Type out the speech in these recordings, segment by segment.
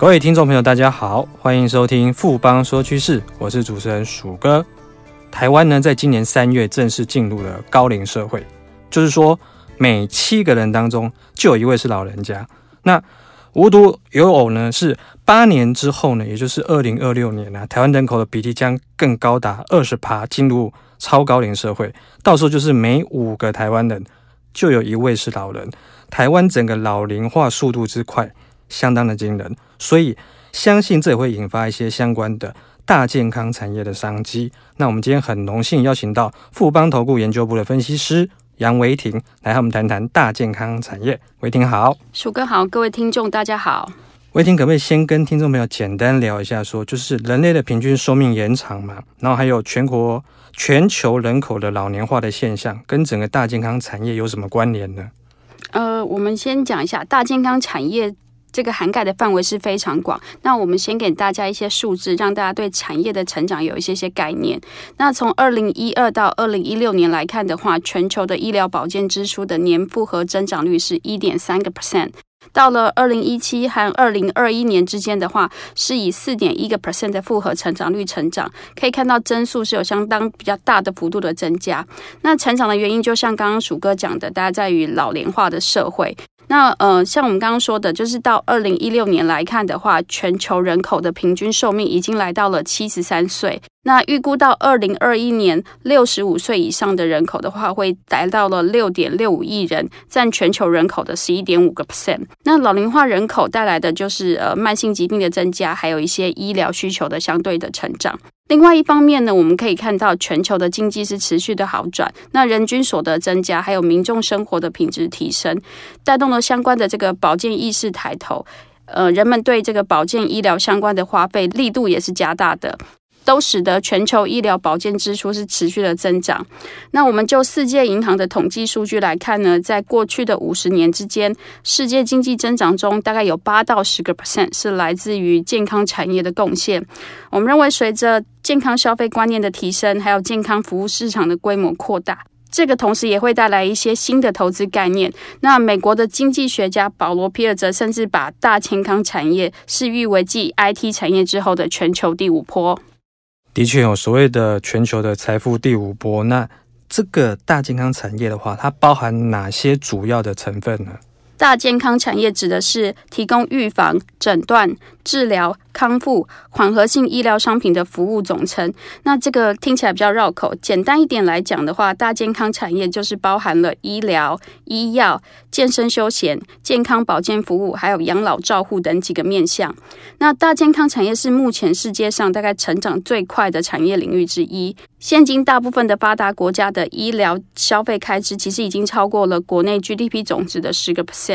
各位听众朋友，大家好，欢迎收听富邦说趋势，我是主持人鼠哥。台湾呢，在今年三月正式进入了高龄社会，就是说每七个人当中就有一位是老人家。那无独有偶呢，是八年之后呢，也就是二零二六年呢、台湾人口的比例将更高达二十趴，进入超高龄社会。到时候就是每五个台湾人就有一位是老人。台湾整个老龄化速度之快，相当的惊人，所以相信这也会引发一些相关的大健康产业的商机。那我们今天很荣幸邀请到富邦投顾研究部的分析师。杨维婷来和我们谈谈大健康产业。维婷好，鼠哥好，各位听众大家好。维婷可不可以先跟听众朋友简单聊一下说，说就是人类的平均寿命延长嘛，然后还有全国全球人口的老年化的现象，跟整个大健康产业有什么关联呢？呃，我们先讲一下大健康产业。这个涵盖的范围是非常广。那我们先给大家一些数字，让大家对产业的成长有一些些概念。那从二零一二到二零一六年来看的话，全球的医疗保健支出的年复合增长率是一点三个 percent。到了二零一七和二零二一年之间的话，是以四点一个 percent 的复合成长率成长。可以看到增速是有相当比较大的幅度的增加。那成长的原因，就像刚刚鼠哥讲的，大家在于老龄化的社会。那呃，像我们刚刚说的，就是到二零一六年来看的话，全球人口的平均寿命已经来到了七十三岁。那预估到二零二一年，六十五岁以上的人口的话，会达到了六点六五亿人，占全球人口的十一点五个 percent。那老龄化人口带来的就是呃慢性疾病的增加，还有一些医疗需求的相对的成长。另外一方面呢，我们可以看到全球的经济是持续的好转，那人均所得增加，还有民众生活的品质提升，带动了相关的这个保健意识抬头，呃，人们对这个保健医疗相关的花费力度也是加大的。都使得全球医疗保健支出是持续的增长。那我们就世界银行的统计数据来看呢，在过去的五十年之间，世界经济增长中大概有八到十个 percent 是来自于健康产业的贡献。我们认为，随着健康消费观念的提升，还有健康服务市场的规模扩大，这个同时也会带来一些新的投资概念。那美国的经济学家保罗·皮尔则甚至把大健康产业视誉为继 IT 产业之后的全球第五波。的确有所谓的全球的财富第五波，那这个大健康产业的话，它包含哪些主要的成分呢？大健康产业指的是提供预防、诊断、治疗、康复、缓和性医疗商品的服务总称。那这个听起来比较绕口，简单一点来讲的话，大健康产业就是包含了医疗、医药、健身休闲、健康保健服务，还有养老照护等几个面向。那大健康产业是目前世界上大概成长最快的产业领域之一。现今大部分的发达国家的医疗消费开支其实已经超过了国内 GDP 总值的十个 percent。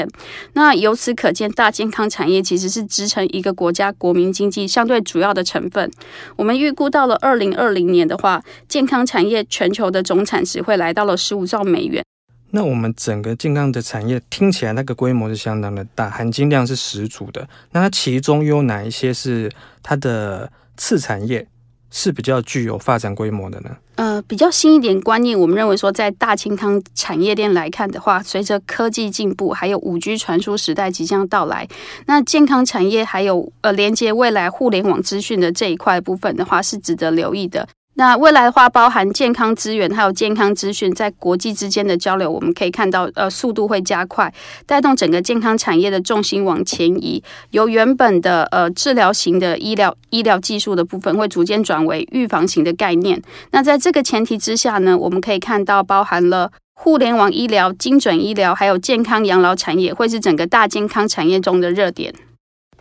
那由此可见，大健康产业其实是支撑一个国家国民经济相对主要的成分。我们预估到了二零二零年的话，健康产业全球的总产值会来到了十五兆美元。那我们整个健康的产业听起来那个规模是相当的大，含金量是十足的。那它其中有哪一些是它的次产业？是比较具有发展规模的呢？呃，比较新一点观念，我们认为说，在大健康产业链来看的话，随着科技进步，还有五 G 传输时代即将到来，那健康产业还有呃连接未来互联网资讯的这一块部分的话，是值得留意的。那未来的话，包含健康资源还有健康资讯在国际之间的交流，我们可以看到，呃，速度会加快，带动整个健康产业的重心往前移，由原本的呃治疗型的医疗医疗技术的部分，会逐渐转为预防型的概念。那在这个前提之下呢，我们可以看到，包含了互联网医疗、精准医疗，还有健康养老产业，会是整个大健康产业中的热点。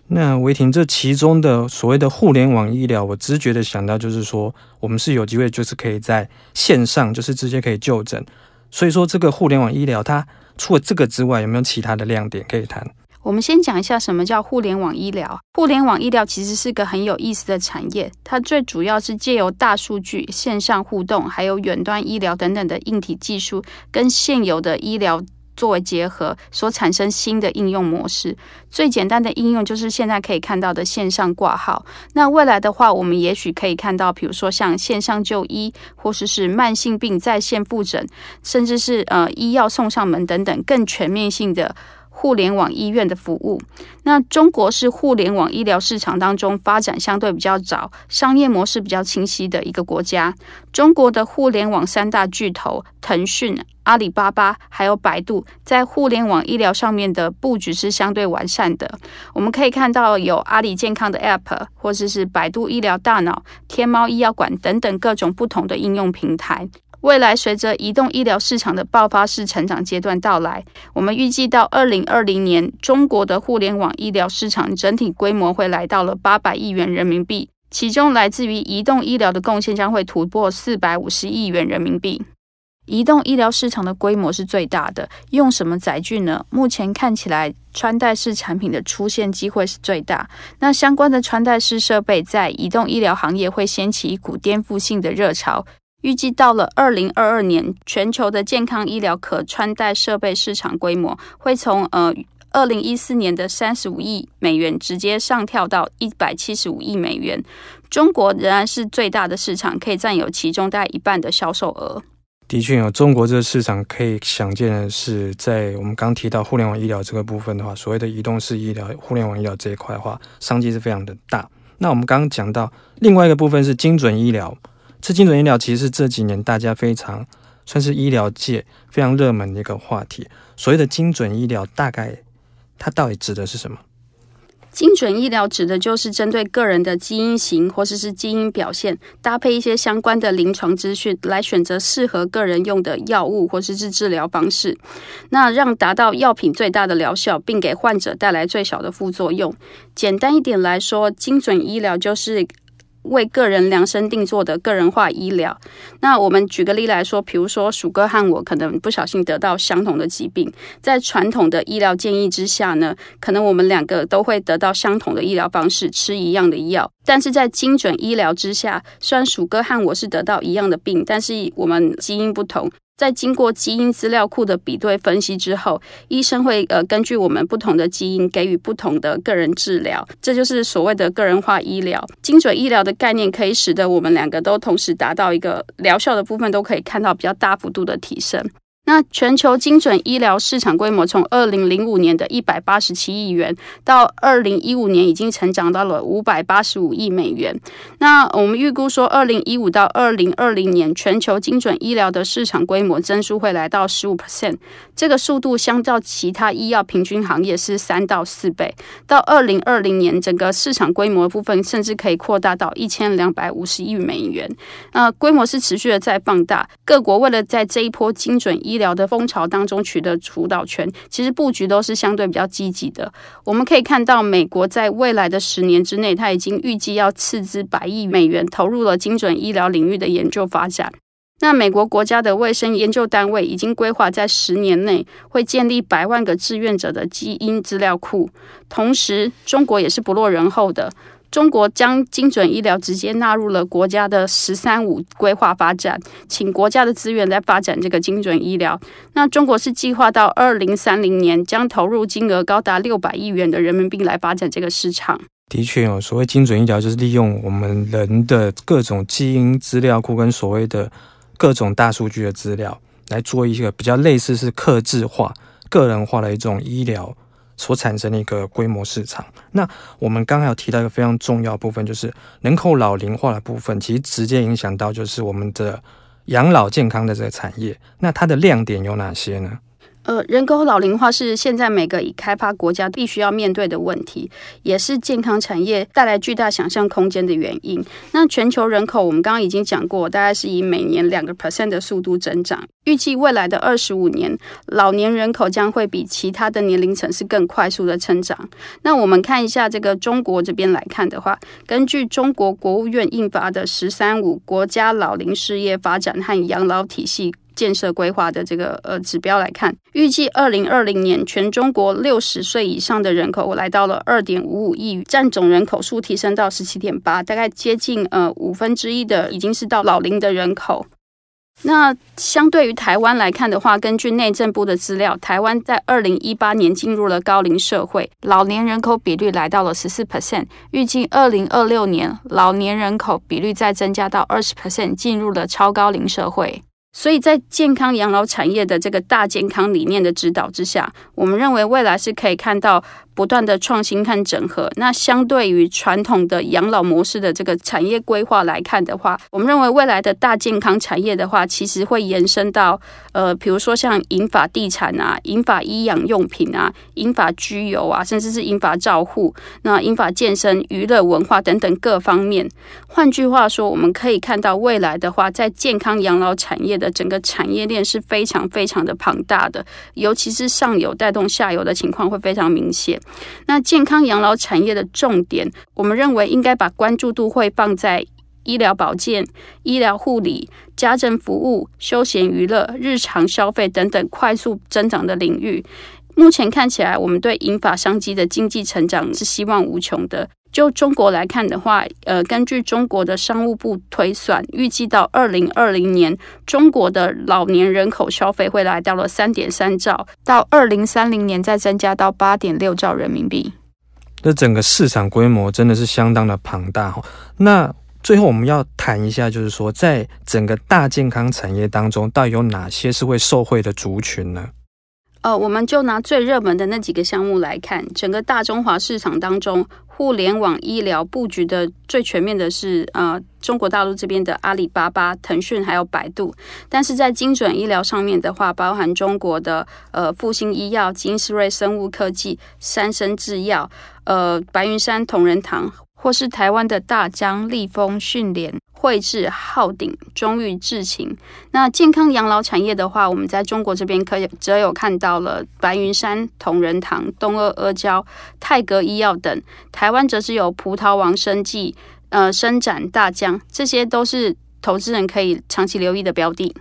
那维婷，这其中的所谓的互联网医疗，我直觉的想到就是说，我们是有机会，就是可以在线上，就是直接可以就诊。所以说，这个互联网医疗，它除了这个之外，有没有其他的亮点可以谈？我们先讲一下什么叫互联网医疗。互联网医疗其实是个很有意思的产业，它最主要是借由大数据、线上互动，还有远端医疗等等的硬体技术，跟现有的医疗。作为结合所产生新的应用模式，最简单的应用就是现在可以看到的线上挂号。那未来的话，我们也许可以看到，比如说像线上就医，或是，是慢性病在线复诊，甚至是呃医药送上门等等更全面性的互联网医院的服务。那中国是互联网医疗市场当中发展相对比较早、商业模式比较清晰的一个国家。中国的互联网三大巨头腾讯、阿里巴巴还有百度，在互联网医疗上面的布局是相对完善的。我们可以看到有阿里健康的 App，或者是百度医疗大脑、天猫医药馆等等各种不同的应用平台。未来随着移动医疗市场的爆发式成长阶段到来，我们预计到二零二零年，中国的互联网医疗市场整体规模会来到了八百亿元人民币，其中来自于移动医疗的贡献将会突破四百五十亿元人民币。移动医疗市场的规模是最大的，用什么载具呢？目前看起来，穿戴式产品的出现机会是最大。那相关的穿戴式设备在移动医疗行业会掀起一股颠覆性的热潮。预计到了二零二二年，全球的健康医疗可穿戴设备市场规模会从呃二零一四年的三十五亿美元直接上跳到一百七十五亿美元。中国仍然是最大的市场，可以占有其中大概一半的销售额。的确有中国这个市场可以想见的是，在我们刚提到互联网医疗这个部分的话，所谓的移动式医疗、互联网医疗这一块的话，商机是非常的大。那我们刚刚讲到另外一个部分是精准医疗。这精准医疗其实是这几年大家非常算是医疗界非常热门的一个话题。所谓的精准医疗，大概它到底指的是什么？精准医疗指的就是针对个人的基因型或者是基因表现，搭配一些相关的临床资讯，来选择适合个人用的药物或者是治疗方式，那让达到药品最大的疗效，并给患者带来最小的副作用。简单一点来说，精准医疗就是。为个人量身定做的个人化医疗。那我们举个例来说，比如说鼠哥和我可能不小心得到相同的疾病，在传统的医疗建议之下呢，可能我们两个都会得到相同的医疗方式，吃一样的药。但是在精准医疗之下，虽然鼠哥和我是得到一样的病，但是我们基因不同。在经过基因资料库的比对分析之后，医生会呃根据我们不同的基因给予不同的个人治疗，这就是所谓的个人化医疗。精准医疗的概念可以使得我们两个都同时达到一个疗效的部分，都可以看到比较大幅度的提升。那全球精准医疗市场规模从二零零五年的一百八十七亿元，到二零一五年已经成长到了五百八十五亿美元。那我们预估说，二零一五到二零二零年，全球精准医疗的市场规模增速会来到十五 percent，这个速度相较其他医药平均行业是三到四倍。到二零二零年，整个市场规模部分甚至可以扩大到一千两百五十亿美元。那规模是持续的在放大，各国为了在这一波精准医医疗的风潮当中取得主导权，其实布局都是相对比较积极的。我们可以看到，美国在未来的十年之内，它已经预计要斥资百亿美元投入了精准医疗领域的研究发展。那美国国家的卫生研究单位已经规划在十年内会建立百万个志愿者的基因资料库，同时中国也是不落人后的。中国将精准医疗直接纳入了国家的“十三五”规划发展，请国家的资源来发展这个精准医疗。那中国是计划到二零三零年将投入金额高达六百亿元的人民币来发展这个市场。的确有所谓精准医疗，就是利用我们人的各种基因资料库跟所谓的各种大数据的资料，来做一个比较类似是克制化、个人化的一种医疗。所产生的一个规模市场。那我们刚才有提到一个非常重要部分，就是人口老龄化的部分，其实直接影响到就是我们的养老健康的这个产业。那它的亮点有哪些呢？呃，人口老龄化是现在每个已开发国家必须要面对的问题，也是健康产业带来巨大想象空间的原因。那全球人口，我们刚刚已经讲过，大概是以每年两个 percent 的速度增长。预计未来的二十五年，老年人口将会比其他的年龄层是更快速的成长。那我们看一下这个中国这边来看的话，根据中国国务院印发的“十三五”国家老龄事业发展和养老体系。建设规划的这个呃指标来看，预计二零二零年全中国六十岁以上的人口来到了二点五五亿，占总人口数提升到十七点八，大概接近呃五分之一的已经是到老龄的人口。那相对于台湾来看的话，根据内政部的资料，台湾在二零一八年进入了高龄社会，老年人口比率来到了十四 percent，预计二零二六年老年人口比率再增加到二十 percent，进入了超高龄社会。所以在健康养老产业的这个大健康理念的指导之下，我们认为未来是可以看到不断的创新和整合。那相对于传统的养老模式的这个产业规划来看的话，我们认为未来的大健康产业的话，其实会延伸到呃，比如说像银发地产啊、银发医养用品啊、银发居游啊，甚至是银发照护、那银发健身、娱乐文化等等各方面。换句话说，我们可以看到未来的话，在健康养老产业的整个产业链是非常非常的庞大的，尤其是上游带动下游的情况会非常明显。那健康养老产业的重点，我们认为应该把关注度会放在医疗保健、医疗护理、家政服务、休闲娱乐、日常消费等等快速增长的领域。目前看起来，我们对银发商机的经济成长是希望无穷的。就中国来看的话，呃，根据中国的商务部推算，预计到二零二零年，中国的老年人口消费会来到了三点三兆，到二零三零年再增加到八点六兆人民币。这整个市场规模真的是相当的庞大。那最后我们要谈一下，就是说，在整个大健康产业当中，到底有哪些是会受惠的族群呢？呃，我们就拿最热门的那几个项目来看，整个大中华市场当中，互联网医疗布局的最全面的是呃中国大陆这边的阿里巴巴、腾讯还有百度，但是在精准医疗上面的话，包含中国的呃复星医药、金斯瑞生物科技、三生制药、呃白云山同仁堂，或是台湾的大疆、立丰、讯联。汇智、浩鼎、中裕、智勤。那健康养老产业的话，我们在中国这边可以则有看到了白云山、同仁堂、东阿阿胶、泰格医药等。台湾则是有葡萄王生技、呃，伸展、大疆，这些都是投资人可以长期留意的标的。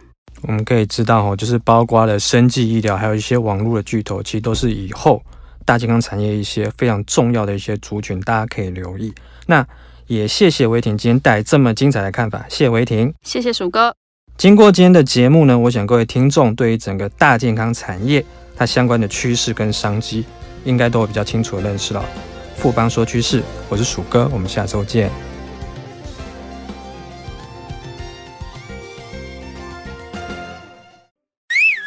我们可以知道哦，就是包括了生技医疗，还有一些网络的巨头，其实都是以后大健康产业一些非常重要的一些族群，大家可以留意。那。也谢谢维婷今天带来这么精彩的看法，谢谢维婷，谢谢鼠哥。经过今天的节目呢，我想各位听众对于整个大健康产业它相关的趋势跟商机，应该都有比较清楚的认识了。富邦说趋势，我是鼠哥，我们下周见。